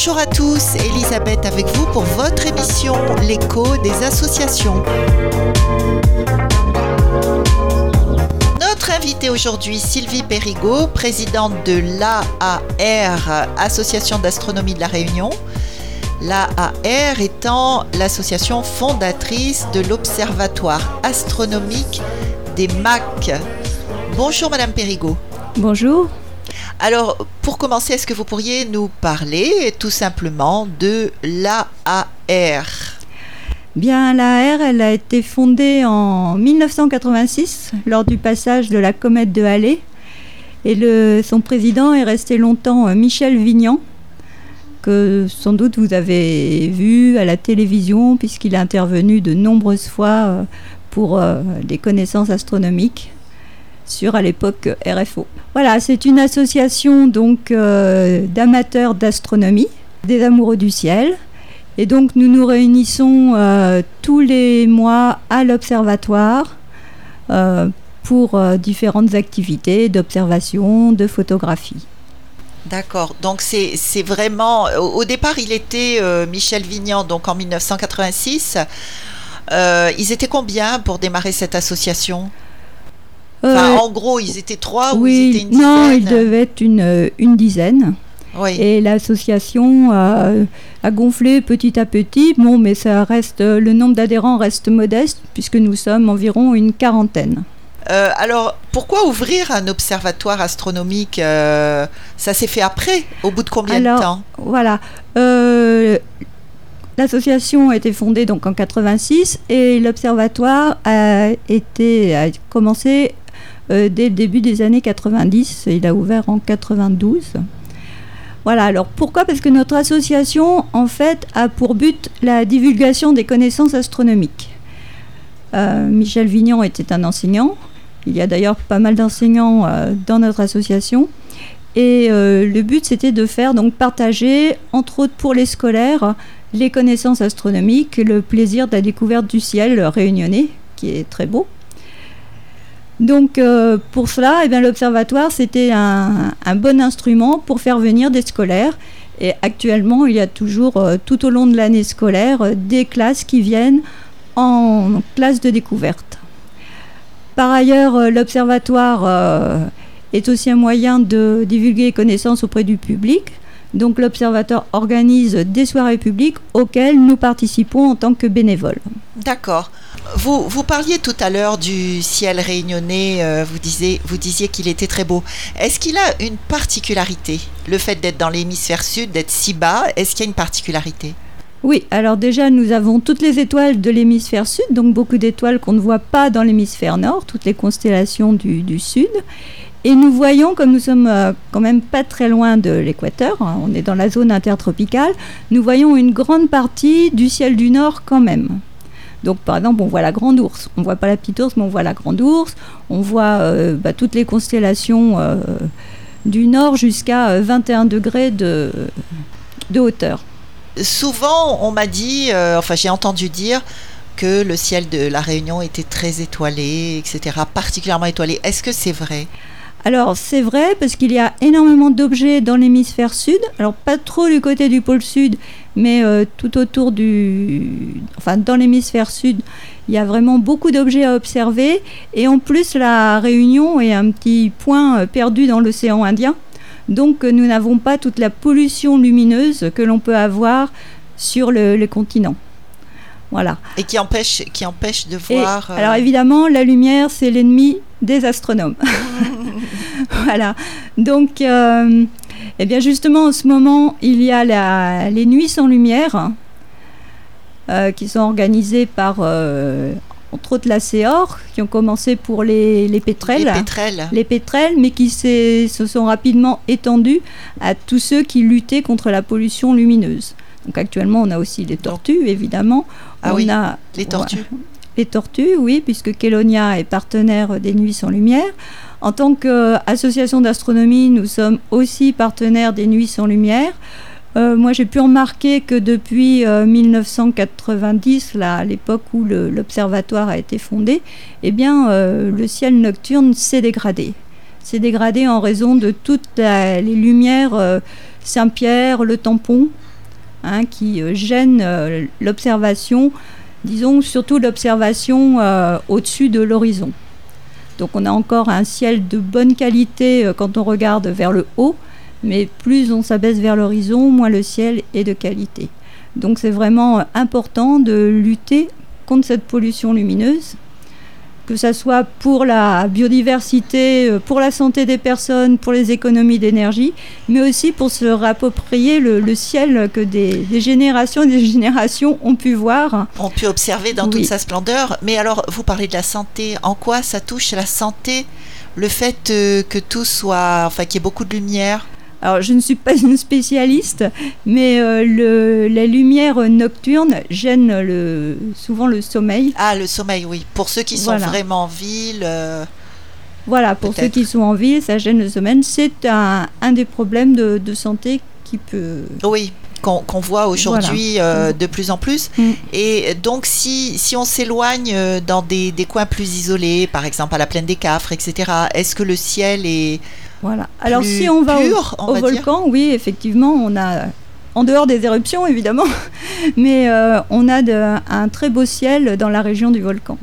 Bonjour à tous, Elisabeth avec vous pour votre émission L'écho des associations. Notre invitée aujourd'hui, Sylvie Périgaud, présidente de l'AAR, Association d'astronomie de la Réunion. L'AAR étant l'association fondatrice de l'Observatoire astronomique des MAC. Bonjour Madame Périgaud. Bonjour. Alors, pour commencer, est-ce que vous pourriez nous parler tout simplement de l'AAR Bien, l'AAR, elle a été fondée en 1986 lors du passage de la comète de Halley. Et son président est resté longtemps euh, Michel Vignan, que sans doute vous avez vu à la télévision, puisqu'il a intervenu de nombreuses fois euh, pour euh, des connaissances astronomiques sur à l'époque RFO. Voilà, c'est une association donc euh, d'amateurs d'astronomie, des amoureux du ciel. Et donc nous nous réunissons euh, tous les mois à l'observatoire euh, pour différentes activités d'observation, de photographie. D'accord. Donc c'est vraiment. Au, départ, il était Michel Vignan, donc en 1986. ils étaient combien pour démarrer cette association? Enfin, en gros, ils étaient trois ou ils étaient une dizaine Non, ils devaient être une, une dizaine. Oui. Et l'association a, a, gonflé petit à petit. Bon, mais ça reste, le nombre d'adhérents reste modeste puisque nous sommes environ une quarantaine. Euh, alors, pourquoi ouvrir un observatoire astronomique euh, Ça s'est fait après Au bout de combien de temps? Voilà. Euh, L'association a été fondée donc en 86 et l'observatoire a été a commencé euh, dès le début des années 90. Il a ouvert en 92. Voilà, alors pourquoi? Parce que notre association, en fait, a pour but la divulgation des connaissances astronomiques. Euh, Michel Vignon était un enseignant. Il y a d'ailleurs pas mal d'enseignants euh, dans notre association. Et le but, c'était de faire, donc partager, entre autres pour les scolaires, les connaissances astronomiques, le plaisir de la découverte du ciel réunionnais, qui est très beau. Donc euh, pour cela, eh l'observatoire, c'était un, bon instrument pour faire venir des scolaires. Et actuellement, il y a toujours, euh, tout au long de l'année scolaire, euh, des classes qui viennent en classe de découverte. Par ailleurs, l'observatoire est aussi un moyen de divulguer les connaissances auprès du public. Donc l'Observatoire organise des soirées publiques auxquelles nous participons en tant que bénévoles. D'accord. Vous, parliez tout à l'heure du ciel réunionnais, euh, vous, disiez, vous disiez qu'il était très beau. Est-ce qu'il a une particularité Le fait d'être dans l'hémisphère sud, d'être si bas, est-ce qu'il y a une particularité? Oui, alors déjà nous avons toutes les étoiles de l'hémisphère sud, donc beaucoup d'étoiles qu'on ne voit pas dans l'hémisphère nord, toutes les constellations du, du sud. Et nous voyons, comme nous sommes euh, quand même pas très loin de l'équateur, hein, on est dans la zone intertropicale, nous voyons une grande partie du ciel du nord quand même. Donc par exemple, on voit la grande ours. On voit pas la petite ours, mais on voit la grande ours. On voit euh, bah, toutes les constellations euh, du nord jusqu'à 21 degrés de, de hauteur. Souvent, on m'a dit, enfin j'ai entendu dire, que le ciel de la Réunion était très étoilé, etc., particulièrement étoilé. Est-ce que c'est vrai? Alors c'est vrai parce qu'il y a énormément d'objets dans l'hémisphère sud, alors pas trop du côté du pôle sud, mais euh, tout autour du... Enfin dans l'hémisphère sud, il y a vraiment beaucoup d'objets à observer et en plus la Réunion est un petit point euh, perdu dans l'océan Indien. Donc nous n'avons pas toute la pollution lumineuse que l'on peut avoir sur le, continent. Voilà. Et qui empêche, qui empêche de voir. Euh, alors évidemment, la lumière, c'est l'ennemi des astronomes. voilà. Donc, euh, eh bien justement, en ce moment, il y a les nuits sans lumière euh, qui sont organisées par, euh, entre autres, la CEOR, qui ont commencé pour les, les pétrels. Les pétrels. Les pétrels, mais qui se sont rapidement étendues à tous ceux qui luttaient contre la pollution lumineuse. Donc actuellement, on a aussi les tortues, évidemment. Ah on oui, a, les tortues. les tortues, oui, puisque Kelonia est partenaire des Nuits sans lumière. En tant qu'association d'astronomie, nous sommes aussi partenaires des Nuits sans lumière. Euh, moi, j'ai pu remarquer que depuis 1990, euh, là, à l'époque où l'observatoire a été fondé, eh bien, euh, le ciel nocturne s'est dégradé. S'est dégradé en raison de toutes les lumières Saint-Pierre, le tampon, hein, qui gênent l'observation, disons surtout l'observation au-dessus de l'horizon. Donc on a encore un ciel de bonne qualité quand on regarde vers le haut, mais plus on s'abaisse vers l'horizon, moins le ciel est de qualité. Donc c'est vraiment important de lutter contre cette pollution lumineuse, que ce soit pour la biodiversité, euh, pour la santé des personnes, pour les économies d'énergie, mais aussi pour se réapproprier le, ciel que des, générations et des générations ont pu voir. Ont pu observer dans toute sa splendeur. Mais alors, vous parlez de la santé. En quoi ça touche la santé le fait euh, que tout soit, enfin, qu'il y ait beaucoup de lumière? Alors, je ne suis pas une spécialiste, mais euh, le, la lumière nocturne gêne le, souvent le sommeil. Ah, le sommeil, oui. Pour ceux qui sont vraiment en ville. Euh, voilà, pour ceux qui sont en ville, ça gêne le sommeil. C'est un, un, des problèmes de, de, santé qui peut. Oui. Qu'on voit aujourd'hui euh, de plus en plus. Mm. Et donc, si, si on s'éloigne dans des, des, coins plus isolés, par exemple à la plaine des Cafres, etc., est-ce que le ciel est voilà. Alors si on va au, volcan, oui, effectivement, on a, en dehors des éruptions évidemment, mais euh, on a un très beau ciel dans la région du volcan.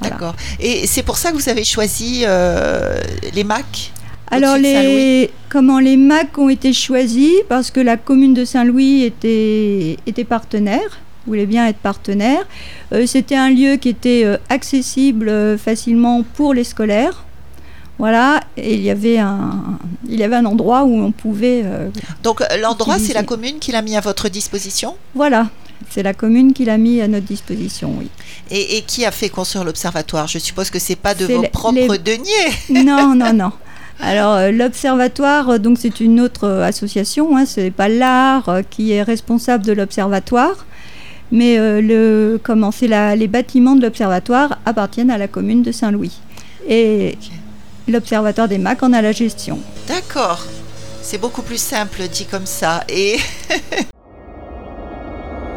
D'accord. Et c'est pour ça que vous avez choisi euh, les MAC alors les comment les MAC ont été choisis? Parce que la commune de Saint-Louis était était partenaire voulait bien être partenaire. Euh, c'était un lieu qui était accessible facilement pour les scolaires. Voilà, et il y avait un, il y avait un endroit où on pouvait. Euh, Donc euh, l'endroit, c'est la commune qui l'a mis à votre disposition? Voilà, c'est la commune qui l'a mis à notre disposition, oui. Et, qui a fait construire l'observatoire? Je suppose que c'est pas de vos propres deniers. Non, non, non. Alors euh, l'observatoire, donc c'est une autre association. Hein, c'est pas l'art qui est responsable de l'observatoire, mais le comment c'est les bâtiments de l'observatoire appartiennent à la commune de Saint-Louis. Et l'Observatoire des MAC en a la gestion. D'accord. C'est beaucoup plus simple dit comme ça. Et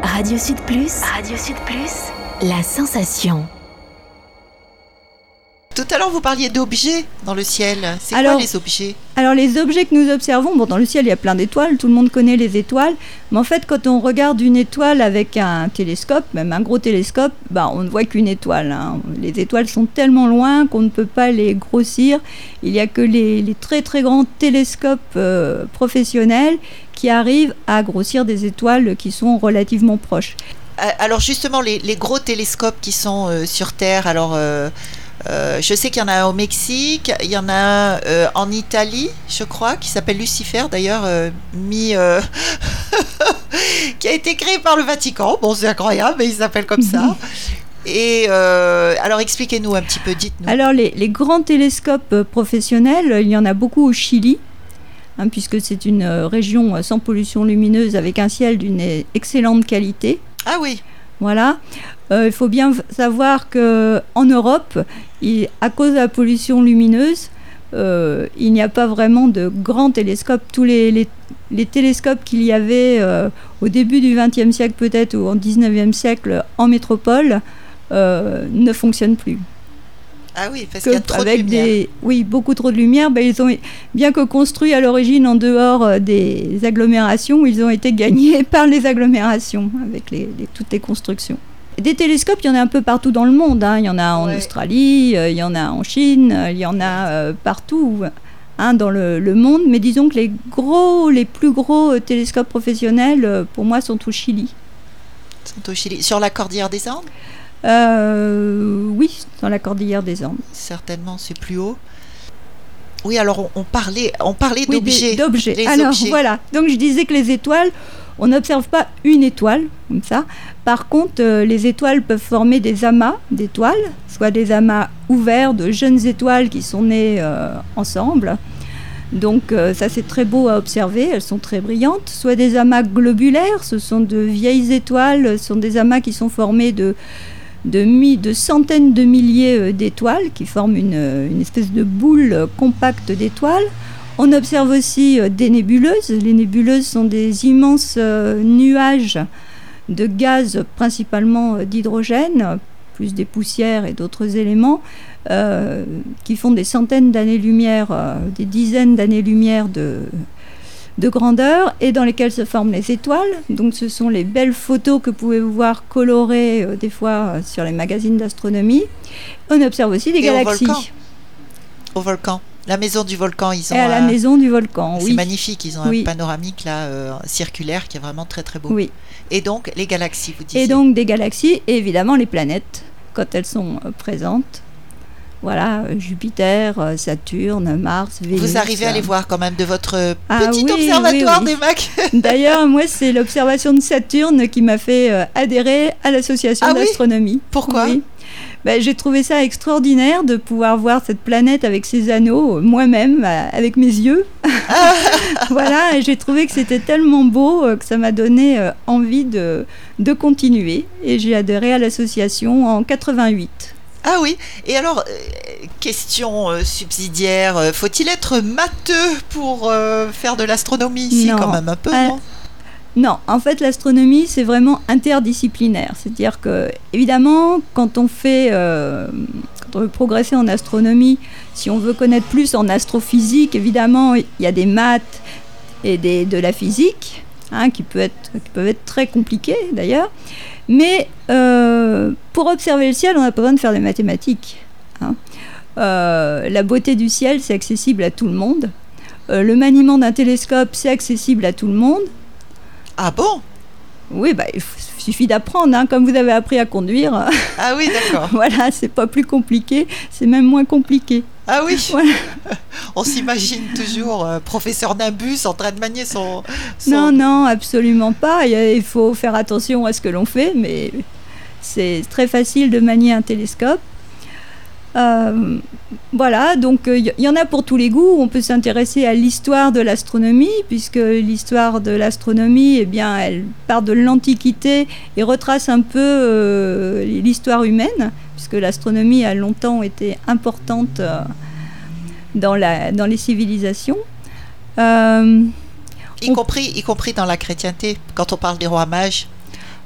Radio Sud Plus. Radio Sud Plus. La sensation. Tout à l'heure, vous parliez d'objets dans le ciel. C'est quoi les objets Alors, les objets que nous observons, bon, dans le ciel, il y a plein d'étoiles, tout le monde connaît les étoiles, mais en fait, quand on regarde une étoile avec un télescope, même un gros télescope, bah, on ne voit qu'une étoile. Hein. Les étoiles sont tellement loin qu'on ne peut pas les grossir. Il n'y a que les, très très grands télescopes euh, professionnels qui arrivent à grossir des étoiles qui sont relativement proches. Euh, alors justement, les, gros télescopes qui sont euh, sur Terre, alors euh, je sais qu'il y en a un au Mexique, il y en a un euh, en Italie, je crois, qui s'appelle Lucifer, d'ailleurs, euh, qui a été créé par le Vatican. Bon, c'est incroyable, mais il s'appelle comme ça. Et alors, expliquez-nous un petit peu, dites-nous. Alors, les, grands télescopes professionnels, il y en a beaucoup au Chili, hein, puisque c'est une région sans pollution lumineuse avec un ciel d'une excellente qualité. Ah oui. Voilà. Il faut bien savoir que en Europe, à cause de la pollution lumineuse, euh, il n'y a pas vraiment de grands télescopes. Tous les, télescopes qu'il y avait euh, au début du XXe siècle peut-être ou au XIXe siècle en métropole euh, ne fonctionnent plus. Ah oui, parce qu'il y a trop de lumière. Des, oui, beaucoup trop de lumière. Ben, ils ont, bien que construits à l'origine en dehors des agglomérations, ils ont été gagnés par les agglomérations avec toutes les constructions. Des télescopes, il y en a un peu partout dans le monde. Hein. Il y en a en Australie, euh, il y en a en Chine, euh, il y en a euh, partout hein, dans le, monde. Mais disons que les gros, les plus gros télescopes professionnels, pour moi, sont au Chili. Sont au Chili. Sur la cordillère des Andes? Oui, dans la cordillère des Andes. Certainement, c'est plus haut. Oui, alors on, parlait, on parlait d'objets. D'objets. Alors voilà. Donc je disais que les étoiles, on n'observe pas une étoile comme ça. Par contre, euh, les étoiles peuvent former des amas d'étoiles, soit des amas ouverts de jeunes étoiles qui sont nées euh, ensemble. Donc euh, ça c'est très beau à observer, elles sont très brillantes. Soit des amas globulaires, ce sont de vieilles étoiles, ce sont des amas qui sont formés de, centaines de milliers d'étoiles, qui forment une, espèce de boule compacte d'étoiles. On observe aussi des nébuleuses. Les nébuleuses sont des immenses nuages de gaz principalement euh, d'hydrogène, plus des poussières et d'autres éléments, euh, qui font des centaines d'années-lumière, euh, des dizaines d'années-lumière de, de grandeur et dans lesquelles se forment les étoiles. Donc ce sont les belles photos que vous pouvez voir colorées euh, des fois euh, sur les magazines d'astronomie. On observe aussi des Et au galaxies. volcan Au volcan. La maison du volcan, ils ont. Et à la un- maison du volcan, C'est oui. magnifique, ils ont Oui. un panoramique là euh, circulaire qui est vraiment très très beau. Oui. Et donc les galaxies, vous disiez. Et donc des galaxies et évidemment les planètes quand elles sont euh, présentes. Voilà, euh, Jupiter, Saturne, Mars, Vénus. vous arrivez à les voir quand même de votre Ah petit oui, observatoire oui, oui. des Macs. D'ailleurs, moi, c'est l'observation de Saturne qui m'a fait adhérer à l'association Ah oui d'astronomie. Pourquoi Ben, J'ai trouvé ça extraordinaire de pouvoir voir cette planète avec ses anneaux, euh, moi-même, euh, avec mes yeux. voilà, et j'ai trouvé que c'était tellement beau euh, que ça m'a donné envie de, de continuer. Et j'ai adhéré à l'association en 88. Ah oui. Et alors, euh, question euh, subsidiaire, faut-il être matheux pour euh, faire de l'astronomie? Ici quand même un peu, non? Non, en fait, l'astronomie, c'est vraiment interdisciplinaire. C'est-à-dire que, évidemment, quand on fait, euh, quand on veut progresser en astronomie, si on veut connaître plus en astrophysique, évidemment, il y a des maths et des, de la physique, hein, qui, peut être, qui peuvent être très compliquées d'ailleurs. Mais euh, pour observer le ciel, on n'a pas besoin de faire des mathématiques. hein. Euh, la beauté du ciel, c'est accessible à tout le monde. Le maniement d'un télescope, c'est accessible à tout le monde. Ah bon? Oui, bah, il suffit d'apprendre, hein, comme vous avez appris à conduire. Ah oui, d'accord. voilà, c'est pas plus compliqué, c'est même moins compliqué. Ah oui. Voilà. On s'imagine toujours euh, professeur Nimbus en train de manier son. son- Non, non, absolument pas. Il faut faire attention à ce que l'on fait, mais c'est très facile de manier un télescope. Euh, voilà, donc euh, il y, y en a pour tous les goûts. On peut s'intéresser à l'histoire de l'astronomie, puisque l'histoire de l'astronomie, eh bien, elle part de l'Antiquité et retrace un peu euh, l'histoire humaine, puisque l'astronomie a longtemps été importante euh, dans, la, dans les civilisations. Euh, Y compris, y compris dans la chrétienté, quand on parle des rois mages.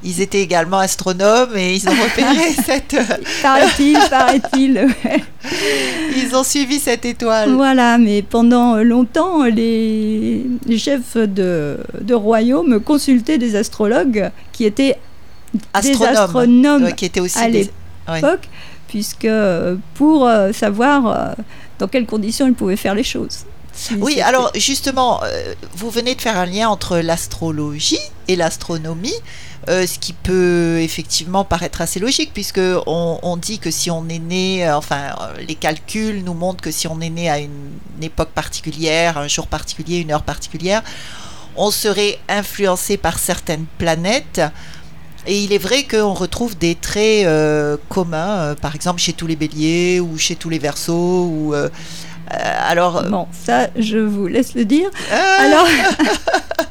Ils étaient également astronomes et ils ont repéré cette. euh, paraît-il, paraît-il. ouais. Ils ont suivi cette étoile. Voilà, mais pendant longtemps, les, chefs de, de royaume consultaient des astrologues qui étaient des Astronomes. astronomes Ouais, qui étaient aussi à des- l'époque, puisque euh, pour euh, savoir dans quelles conditions ils pouvaient faire les choses. Si Oui, alors justement, vous venez de faire un lien entre l'astrologie et l'astronomie, euh, ce qui peut effectivement paraître assez logique, puisque on, on dit que si on est né, euh, enfin, euh, les calculs nous montrent que si on est né à une, une époque particulière, un jour particulier, une heure particulière, on serait influencé par certaines planètes. Et il est vrai qu'on retrouve des traits euh, communs, euh, par exemple chez tous les béliers ou chez tous les versos. Ou, euh, alors, Bon, ça, je vous laisse le dire. ah, Alors,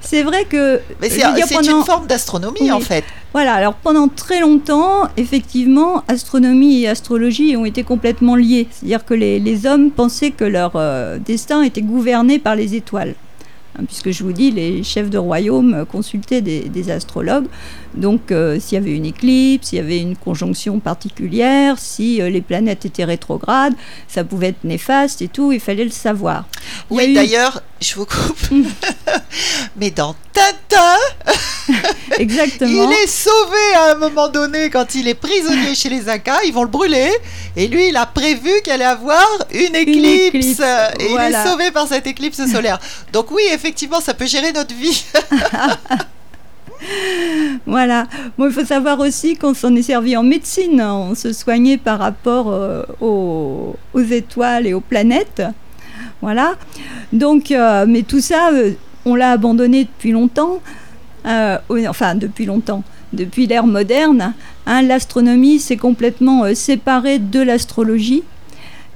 c'est vrai que. Mais c'est pendant- une forme d'astronomie Oui. en fait. Voilà, alors pendant très longtemps, effectivement, astronomie et astrologie ont été complètement liés. C'est-à-dire que les, les hommes pensaient que leur euh, destin était gouverné par les étoiles. Hein, puisque je vous dis, les chefs de royaume euh, consultaient des, des astrologues. Donc, euh, s'il y avait une éclipse, s'il y avait une conjonction particulière, si euh, les planètes étaient rétrogrades, ça pouvait être néfaste et tout, il fallait le savoir. Il Oui, eu- d'ailleurs, je vous coupe. Mais dans Tintin, Exactement. il est sauvé à un moment donné quand il est prisonnier chez les Incas. Ils vont le brûler. Et lui, il a prévu qu'il allait avoir une éclipse. éclipse, Et il est sauvé par cette éclipse solaire. Donc oui, effectivement, ça peut gérer notre vie. Voilà. Bon, il faut savoir aussi qu'on s'en est servi en médecine. hein. On se soignait par rapport euh, aux, étoiles et aux planètes. Voilà. Donc, euh, mais tout ça, euh, on l'a abandonné depuis longtemps. Enfin, depuis longtemps. Depuis l'ère moderne, hein, l'astronomie s'est complètement séparée de l'astrologie.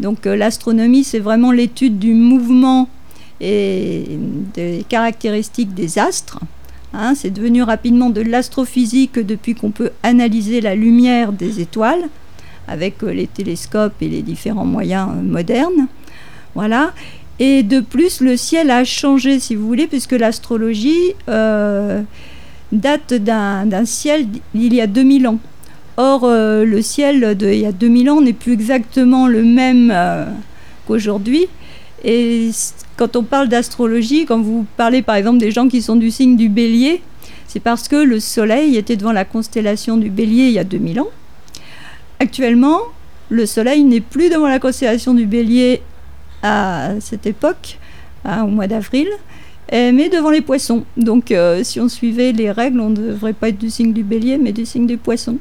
Donc, l'astronomie, c'est vraiment l'étude du mouvement et des caractéristiques des astres. Hein, c'est devenu rapidement de l'astrophysique depuis qu'on peut analyser la lumière des étoiles avec euh, les télescopes et les différents moyens euh, modernes. Voilà. Et de plus, le ciel a changé, si vous voulez, puisque l'astrologie euh, date d'un ciel d'il y a 2000 ans. Or, le ciel d'il y a 2000 ans n'est plus exactement le même qu'aujourd'hui. Et quand on parle d'astrologie, quand vous parlez par exemple des gens qui sont du signe du bélier, c'est parce que le Soleil était devant la constellation du bélier il y a 2000 ans. Actuellement, le Soleil n'est plus devant la constellation du bélier à cette époque, au mois d'avril, mais devant les poissons. Donc euh, si on suivait les règles, on ne devrait pas être du signe du bélier, mais du signe des poissons.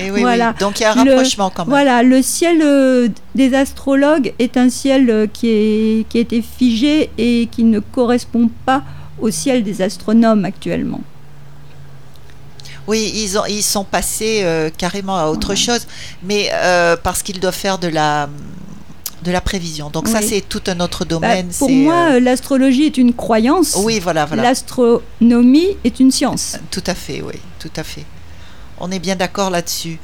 Et oui, voilà. Donc il y a un rapprochement quand même. Voilà, le ciel euh, des astrologues est un ciel euh, qui, est, qui a été figé et qui ne correspond pas au ciel des astronomes actuellement. Oui, ils, ont, ils sont passés carrément à autre chose, mais parce qu'ils doivent faire de la de la prévision. Donc ça, c'est tout un autre bah, domaine. pour moi, euh, l'astrologie est une croyance. Oui, voilà, voilà. L'astronomie est une science. Tout à fait, oui, tout à fait. On est bien d'accord là-dessus.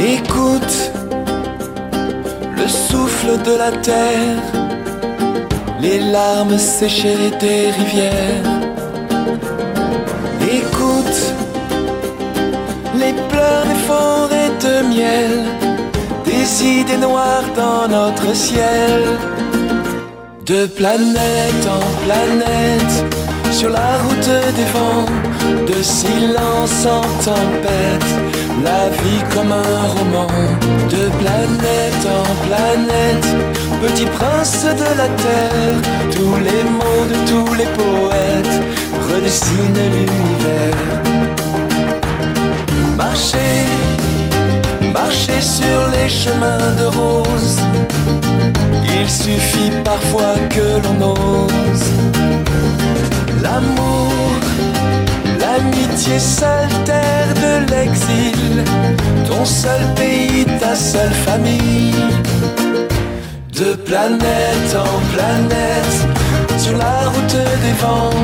Écoute le souffle de la terre les larmes séchées des rivières. Écoute les pleurs des forêts de miel, des idées noires dans notre ciel. De planète en planète, sur la route des vents, de silence en tempête, la vie comme un roman, de planète en planète petit prince de la terre, tous les mots de tous les poètes redessinent l'univers. Marcher, marcher sur les chemins de rose, il suffit parfois que l'on ose. L'amour, l'amitié, seule terre de l'exil, ton seul pays, ta seule famille. De planète en planète, sur la route des vents,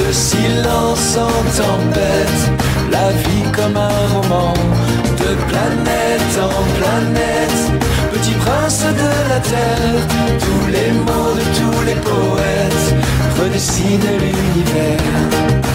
de silence en tempête, la vie comme un roman, planète en planète, petit prince de la terre, tous les mots de tous les poètes redessinent l'univers.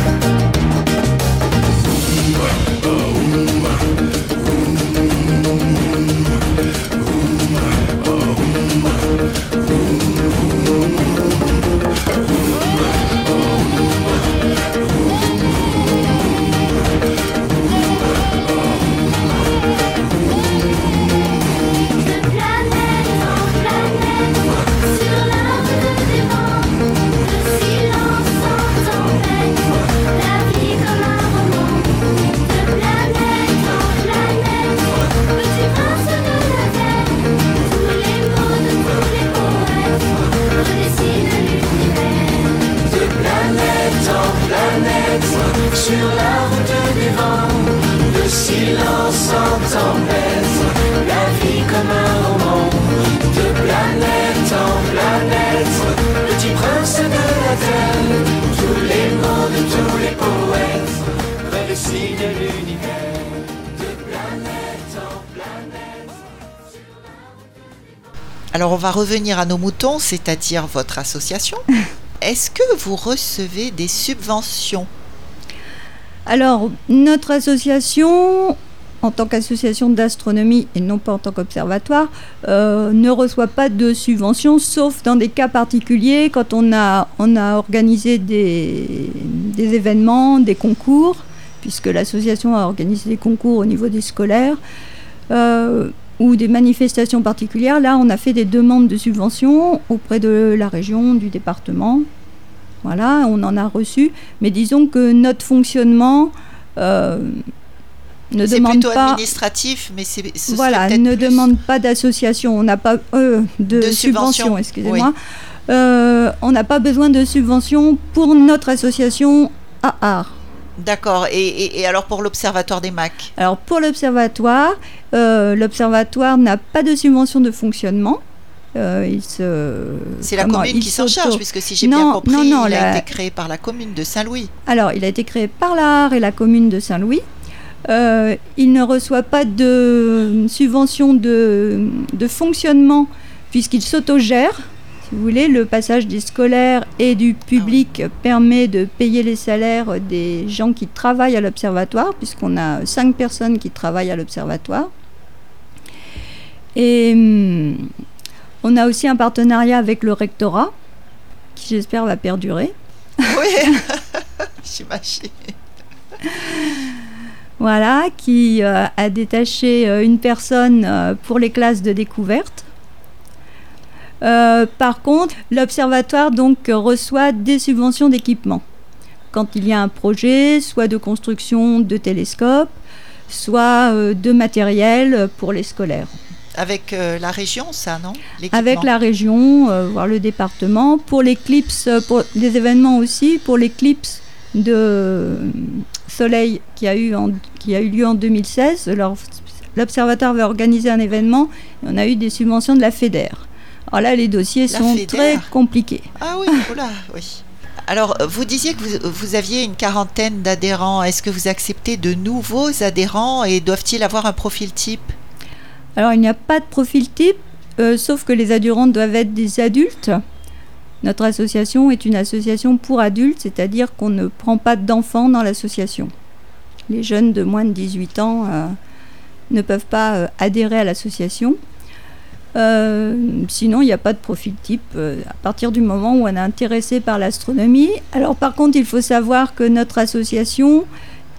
Alors on va revenir à nos moutons, c'est-à-dire votre association. Est-ce que vous recevez des subventions? Alors notre association, en tant qu'association d'astronomie et non pas en tant qu'observatoire, euh, ne reçoit pas de subventions, sauf dans des cas particuliers, quand on a, on a organisé des, événements, des concours, puisque l'association a organisé des concours au niveau des scolaires. Euh, ou des manifestations particulières, là, on a fait des demandes de subventions auprès de la région, du département. Voilà, on en a reçu. Mais disons que notre fonctionnement euh, ne demande plutôt pas. administratif, mais c'est. Voilà, ne demande pas d'association. On n'a pas euh, de, subvention, excusez-moi. Euh, on n'a pas besoin de subvention pour notre association à art. D'accord. Et, alors pour l'Observatoire des MAC Alors pour l'Observatoire, euh, l'Observatoire n'a pas de subvention de fonctionnement. Euh, c'est la commune qui s'en charge, puisque si j'ai bien compris, il a été créé par la commune de Saint-Louis. Alors, il a été créé par l'art et la commune de Saint-Louis. Euh, il ne reçoit pas de subvention de, de fonctionnement, puisqu'il s'autogère. Si vous voulez, le passage des scolaires et du public permet de payer les salaires des gens qui travaillent à l'observatoire, puisqu'on a cinq personnes qui travaillent à l'observatoire. Et hum, on a aussi un partenariat avec le rectorat, qui j'espère va perdurer. Oui, j'imagine. Voilà, qui euh, a détaché euh, une personne euh, pour les classes de découverte. Euh, par contre, l'observatoire donc reçoit des subventions d'équipement. Quand il y a un projet, soit de construction de télescopes, soit euh, de matériel pour les scolaires. Avec euh, la région, ça, non? Avec la région, euh, voire le département, pour l'éclipse, pour des événements aussi, pour l'éclipse de soleil qui a eu, en- qui a eu lieu en 2016. Alors, L'observatoire va organiser un événement et on a eu des subventions de la FEDER. Alors là, les dossiers La sont très compliqués. Ah oui, oula, oui. Alors, euh, vous disiez que vous, vous aviez une quarantaine d'adhérents. Est-ce que vous acceptez de nouveaux adhérents et doivent-ils avoir un profil type? Alors, il n'y a pas de profil type, euh, sauf que les adhérents doivent être des adultes. Notre association est une association pour adultes, c'est-à-dire qu'on ne prend pas d'enfants dans l'association. Les jeunes de moins de 18 ans euh, ne peuvent pas euh, adhérer à l'association. Euh, sinon, il n'y a pas de profil type euh, à partir du moment où on est intéressé par l'astronomie. Alors, par contre, il faut savoir que notre association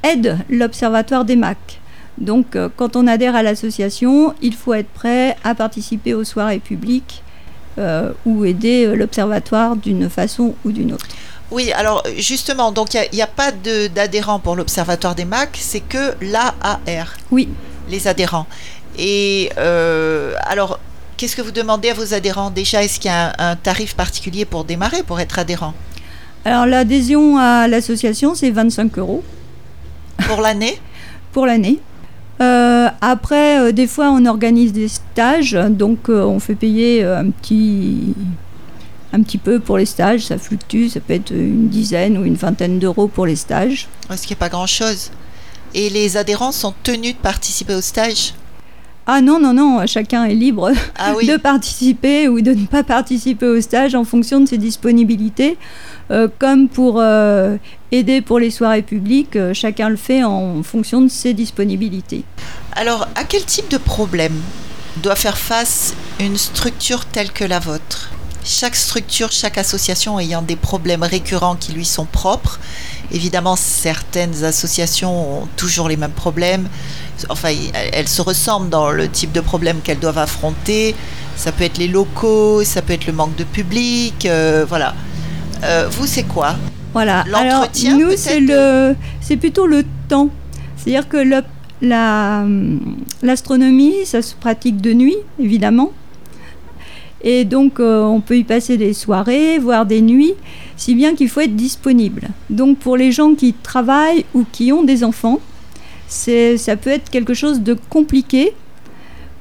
aide l'Observatoire des MAC. Donc, euh, quand on adhère à l'association, il faut être prêt à participer aux soirées publiques euh, ou aider l'Observatoire d'une façon ou d'une autre. Oui, alors justement, donc il n'y a, pas d'adhérents pour l'Observatoire des MAC, c'est que l'AAR, Oui, les adhérents. Et euh, alors, qu'est-ce que vous demandez à vos adhérents déjà? Est-ce qu'il y a un, un tarif particulier pour démarrer, pour être adhérent? Alors l'adhésion à l'association, c'est 25 euros Pour l'année? Pour l'année. Euh, après, euh, des fois, on organise des stages, donc euh, on fait payer un petit, un petit peu pour les stages. Ça fluctue, ça peut être une dizaine ou une vingtaine d'euros pour les stages. Ce qui n'est pas grand-chose. Et les adhérents sont tenus de participer au stage? Ah non, non, non, chacun est libre Ah oui, de participer ou de ne pas participer au stage en fonction de ses disponibilités. Euh, comme pour euh, aider pour les soirées publiques, euh, chacun le fait en fonction de ses disponibilités. Alors, à quel type de problème doit faire face une structure telle que la vôtre? Chaque structure, chaque association ayant des problèmes récurrents qui lui sont propres. Évidemment, certaines associations ont toujours les mêmes problèmes. Enfin, elles se ressemblent dans le type de problème qu'elles doivent affronter. Ça peut être les locaux, ça peut être le manque de public, euh, voilà. Euh, vous, c'est quoi? Voilà. Alors nous, c'est le, c'est plutôt le temps. C'est-à-dire que la, hum, l'astronomie, ça se pratique de nuit, évidemment. Et donc, euh, on peut y passer des soirées, voire des nuits, si bien qu'il faut être disponible. Donc, pour les gens qui travaillent ou qui ont des enfants, ça peut être quelque chose de compliqué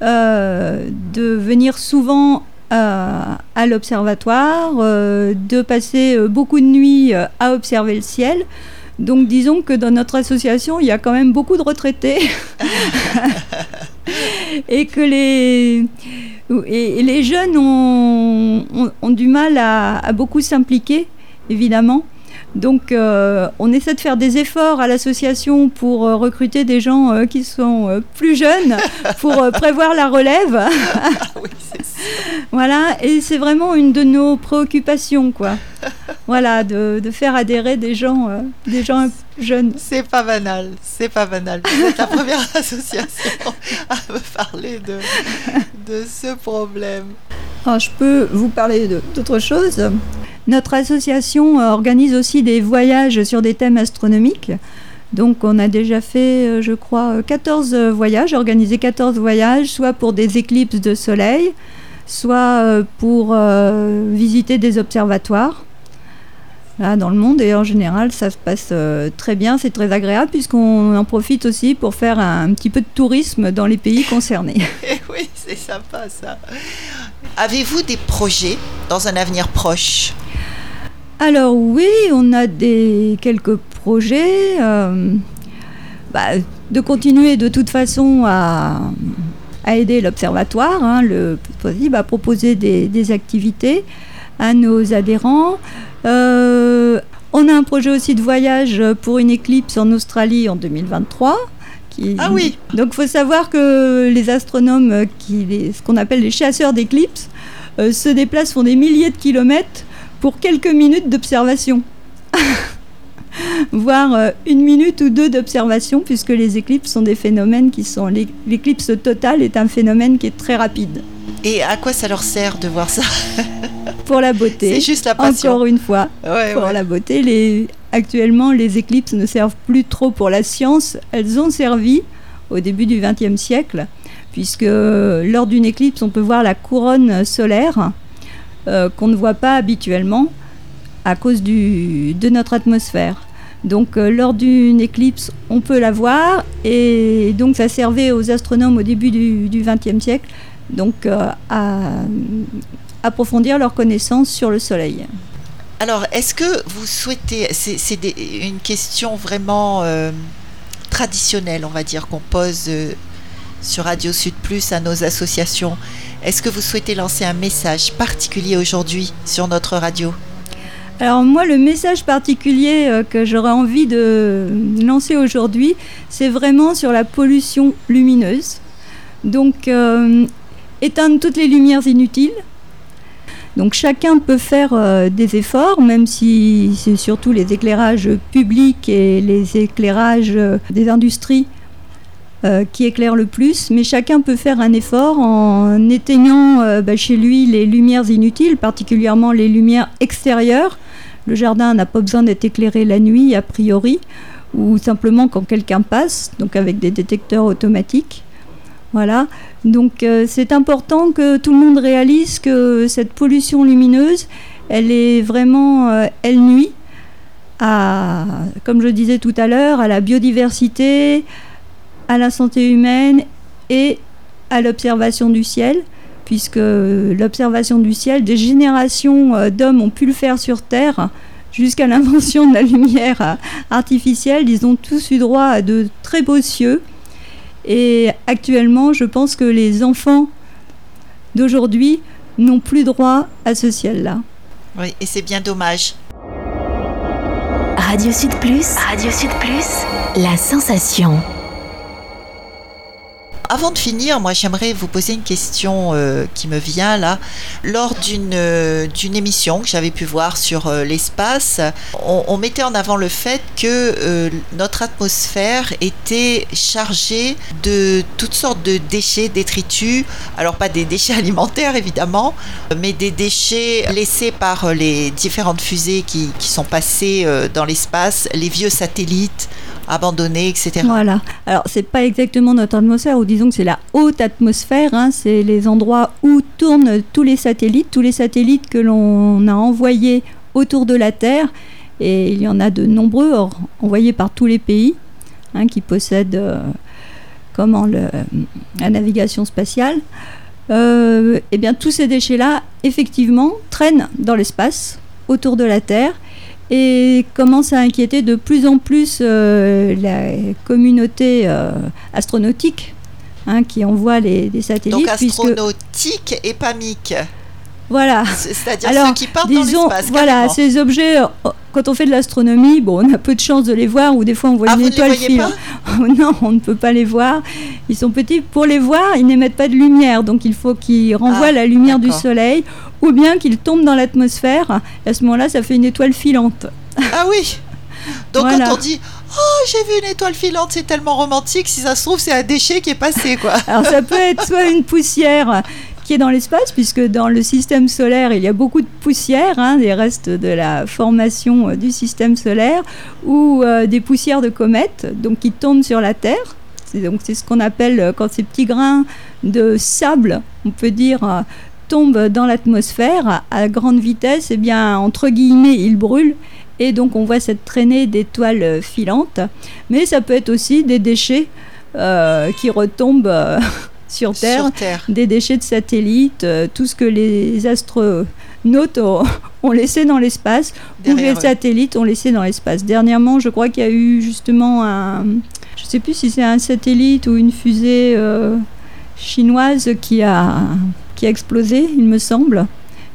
euh, de venir souvent euh, à l'observatoire, de passer beaucoup de nuits à observer le ciel. Donc disons que dans notre association, il y a quand même beaucoup de retraités et que les, et, les jeunes ont, du mal à beaucoup s'impliquer, évidemment. Donc euh, on essaie de faire des efforts à l'association pour euh, recruter des gens euh, qui sont plus jeunes, pour prévoir la relève. Oui, c'est ça. Voilà, et c'est vraiment une de nos préoccupations, quoi. Voilà, de, de faire adhérer des gens, des gens jeunes. C'est pas banal, c'est pas banal. Vous êtes la première association à me parler de, de ce problème. Alors, je peux vous parler d'autre chose. Notre association euh, organise aussi des voyages sur des thèmes astronomiques. Donc, on a déjà fait, euh, je crois, euh, 14 euh, voyages, organisé 14 voyages, soit pour des éclipses de soleil, soit pour visiter des observatoires. Là, dans le monde, et en général, ça se passe très bien, c'est très agréable, puisqu'on en profite aussi pour faire un, petit peu de tourisme dans les pays concernés. Oui, c'est sympa ça. Avez-vous des projets dans un avenir proche? Alors oui, on a des quelques projets. euh, bah, de continuer de toute façon à, aider l'observatoire, hein, le possible, à proposer des, des activités. à nos adhérents. Euh, on a un projet aussi de voyage pour une éclipse en Australie en 2023. Qui... Ah oui Donc il faut savoir que les astronomes, qui, les- ce qu'on appelle les chasseurs d'éclipses, euh, se déplacent, font des milliers de kilomètres pour quelques minutes d'observation. Voire euh, une minute ou deux d'observation, puisque les éclipses sont des phénomènes qui sont... l'é- L'éclipse totale est un phénomène qui est très rapide. Et à quoi ça leur sert de voir ça? Pour la beauté, C'est juste la passion. encore une fois, Ouais, pour ouais. la beauté. Les... Actuellement, les éclipses ne servent plus trop pour la science. Elles ont servi au début du XXe siècle, puisque euh, lors d'une éclipse, on peut voir la couronne solaire euh, qu'on ne voit pas habituellement à cause de notre atmosphère. Donc, euh, lors d'une éclipse, on peut la voir, et donc ça servait aux astronomes au début du XXe siècle, donc à approfondir leurs connaissances sur le Soleil. Alors, est-ce que vous souhaitez, c'est une question vraiment euh, traditionnelle, on va dire, qu'on pose euh, sur Radio Sud Plus à nos associations. Est-ce que vous souhaitez lancer un message particulier aujourd'hui sur notre radio? Alors moi, le message particulier euh, que j'aurais envie de lancer aujourd'hui, c'est vraiment sur la pollution lumineuse. Donc, éteindre toutes les lumières inutiles. Donc chacun peut faire euh, des efforts, même si c'est surtout les éclairages publics et les éclairages euh, des industries euh, qui éclairent le plus, mais chacun peut faire un effort en éteignant bah, chez lui les lumières inutiles, particulièrement les lumières extérieures. Le jardin n'a pas besoin d'être éclairé la nuit, a priori, ou simplement quand quelqu'un passe, donc avec des détecteurs automatiques. Voilà. Donc euh, c'est important que tout le monde réalise que cette pollution lumineuse, elle est vraiment, euh, elle nuit à, comme je disais tout à l'heure, à la biodiversité, à la santé humaine et à l'observation du ciel, puisque l'observation du ciel, des générations euh, d'hommes ont pu le faire sur Terre jusqu'à l'invention de la lumière artificielle. Ils ont tous eu droit à de très beaux cieux. Et actuellement, je pense que les enfants d'aujourd'hui n'ont plus droit à ce ciel-là. Oui, et c'est bien dommage. Radio Sud Plus, Radio Sud Plus, la sensation. Avant de finir, moi j'aimerais vous poser une question euh, qui me vient là. Lors d'une euh, d'une émission que j'avais pu voir sur euh, l'espace, on, mettait en avant le fait que notre atmosphère était chargée de toutes sortes de déchets, détritus. Alors pas des déchets alimentaires évidemment, mais des déchets laissés par les différentes fusées qui, qui sont passées dans l'espace, les vieux satellites abandonnés, etc. Voilà. Alors, c'est pas exactement notre atmosphère, ou disons que c'est la haute atmosphère. hein, c'est les endroits où tournent tous les satellites, tous les satellites que l'on a envoyés autour de la Terre. Et il y en a de nombreux, envoyés par tous les pays hein, qui possèdent euh, comment, la navigation spatiale. Euh, eh bien, tous ces déchets-là, effectivement, traînent dans l'espace autour de la Terre et commence à inquiéter de plus en plus euh, la communauté euh, astronautique hein, qui envoie les, les satellites. Donc puisque, astronautique et pas mic. Voilà, C'est-à-dire Alors, ceux qui partent dans disons, l'espace. voilà, carrément. ces objets, euh, quand on fait de l'astronomie, bon, on a peu de chance de les voir, ou des fois on voit Ah, une vous ne les étoile voyez filante. non, on ne peut pas les voir. Ils sont petits. Pour les voir, ils n'émettent pas de lumière, donc il faut qu'ils renvoient Ah, la lumière du soleil, ou bien qu'ils tombent dans l'atmosphère. À ce moment-là, ça fait une étoile filante. Ah oui Donc Voilà. quand on dit Oh, j'ai vu une étoile filante, c'est tellement romantique, si ça se trouve, c'est un déchet qui est passé, quoi. Alors ça peut être soit une poussière qui est dans l'espace, puisque dans le système solaire, il y a beaucoup de poussière, hein, des restes de la formation euh, du système solaire, ou euh, des poussières de comètes, donc qui tombent sur la Terre. Donc c'est ce qu'on appelle euh, quand ces petits grains de sable, on peut dire, tombent dans l'atmosphère à grande vitesse, et bien entre guillemets, ils brûlent. Et donc on voit cette traînée d'étoiles filantes. Mais ça peut être aussi des déchets qui retombent sur Terre, Sur Terre. des déchets de satellites, euh, tout ce que les astronautes ont, ont laissé dans l'espace, ou les eux. satellites ont laissé dans l'espace. Dernièrement, je crois qu'il y a eu justement un... Je ne sais plus si c'est un satellite ou une fusée euh, chinoise qui a, qui a explosé, il me semble.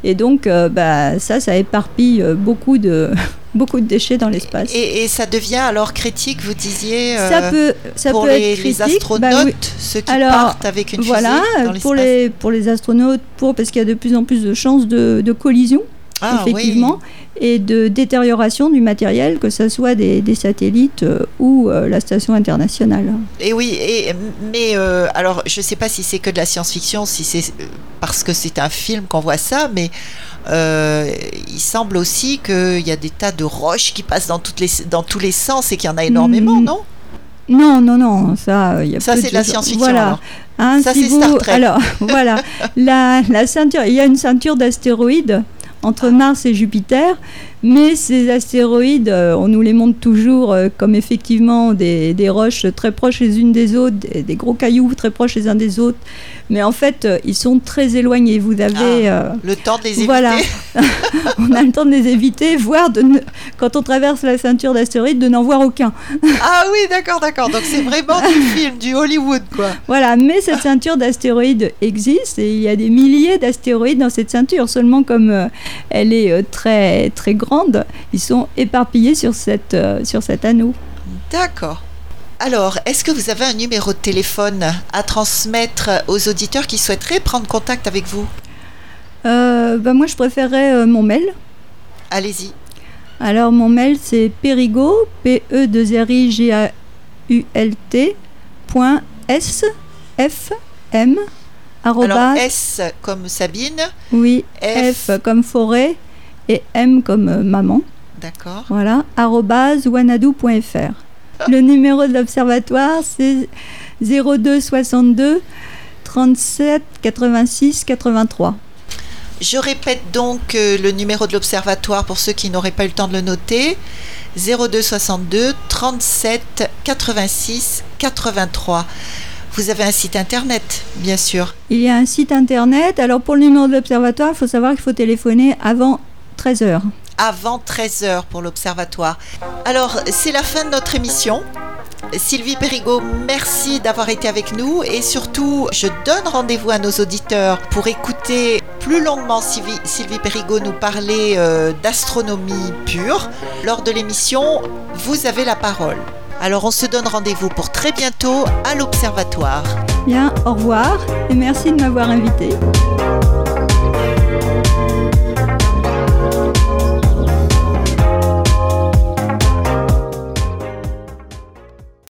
Et donc, euh, bah, ça, ça éparpille euh, beaucoup de, beaucoup de déchets dans l'espace. Et, et ça devient alors critique, vous disiez euh, ça peut, ça pour peut les, être les critique. astronautes, Bah oui. ceux qui Alors, partent avec une Voilà, fusée dans pour les, pour les astronautes, pour, parce qu'il y a de plus en plus de chances de, de collision, Ah, effectivement, et de détérioration du matériel, que ce soit des, des satellites euh, ou euh, la station internationale. Et oui, et, mais euh, alors je ne sais pas si c'est que de la science-fiction, si c'est parce que c'est un film qu'on voit ça, mais il semble aussi qu'il y a des tas de roches qui passent dans, toutes les, dans tous les sens et qu'il y en a énormément, Mm. non? Non, non, non, ça, il y a Ça, c'est de la science-fiction, Voilà. alors. Hein, Ça, si c'est vous- Star Trek. Alors, voilà, la, la ceinture, il y a une ceinture d'astéroïdes entre Mars et Jupiter, mais ces astéroïdes, euh, on nous les montre toujours euh, comme effectivement des, des roches très proches les unes des autres, des, des gros cailloux très proches les uns des autres, mais en fait, euh, ils sont très éloignés. Vous avez... euh, Le temps de les éviter. voilà, on a le temps de les éviter, voire de ne- quand on traverse la ceinture d'astéroïdes, de n'en voir aucun. Ah oui, d'accord, d'accord. Donc c'est vraiment du film, du Hollywood, quoi. Voilà, mais cette ceinture d'astéroïdes existe et il y a des milliers d'astéroïdes dans cette ceinture. Seulement comme elle est très très grande, ils sont éparpillés sur cette euh, sur cet anneau. D'accord. Alors, est-ce que vous avez un numéro de téléphone à transmettre aux auditeurs qui souhaiteraient prendre contact avec vous? Euh, bah, moi, je préférerais euh, mon mail. Allez-y. Alors mon mail c'est perigo p e 2 r i g a u l t point s f m Alors, arrobas- S comme Sabine. oui F. F comme forêt et M comme euh, maman. D'accord. Voilà, arobase wanadoo.fr. Le numéro de l'observatoire, c'est 02 62 37 86 83. Je répète donc euh, le numéro de l'observatoire pour ceux qui n'auraient pas eu le temps de le noter. 02 62 37 86 83. Vous avez un site internet, bien sûr. Il y a un site internet. Alors pour le numéro de l'observatoire, il faut savoir qu'il faut téléphoner avant 13 heures. avant 13h pour l'Observatoire. Alors, c'est la fin de notre émission. Sylvie Perrigot, merci d'avoir été avec nous et surtout, je donne rendez-vous à nos auditeurs pour écouter plus longuement Sylvie, Sylvie Perrigot nous parler euh, d'astronomie pure. Lors de l'émission, vous avez la parole. Alors, on se donne rendez-vous pour très bientôt à l'Observatoire. Bien, au revoir et merci de m'avoir invité.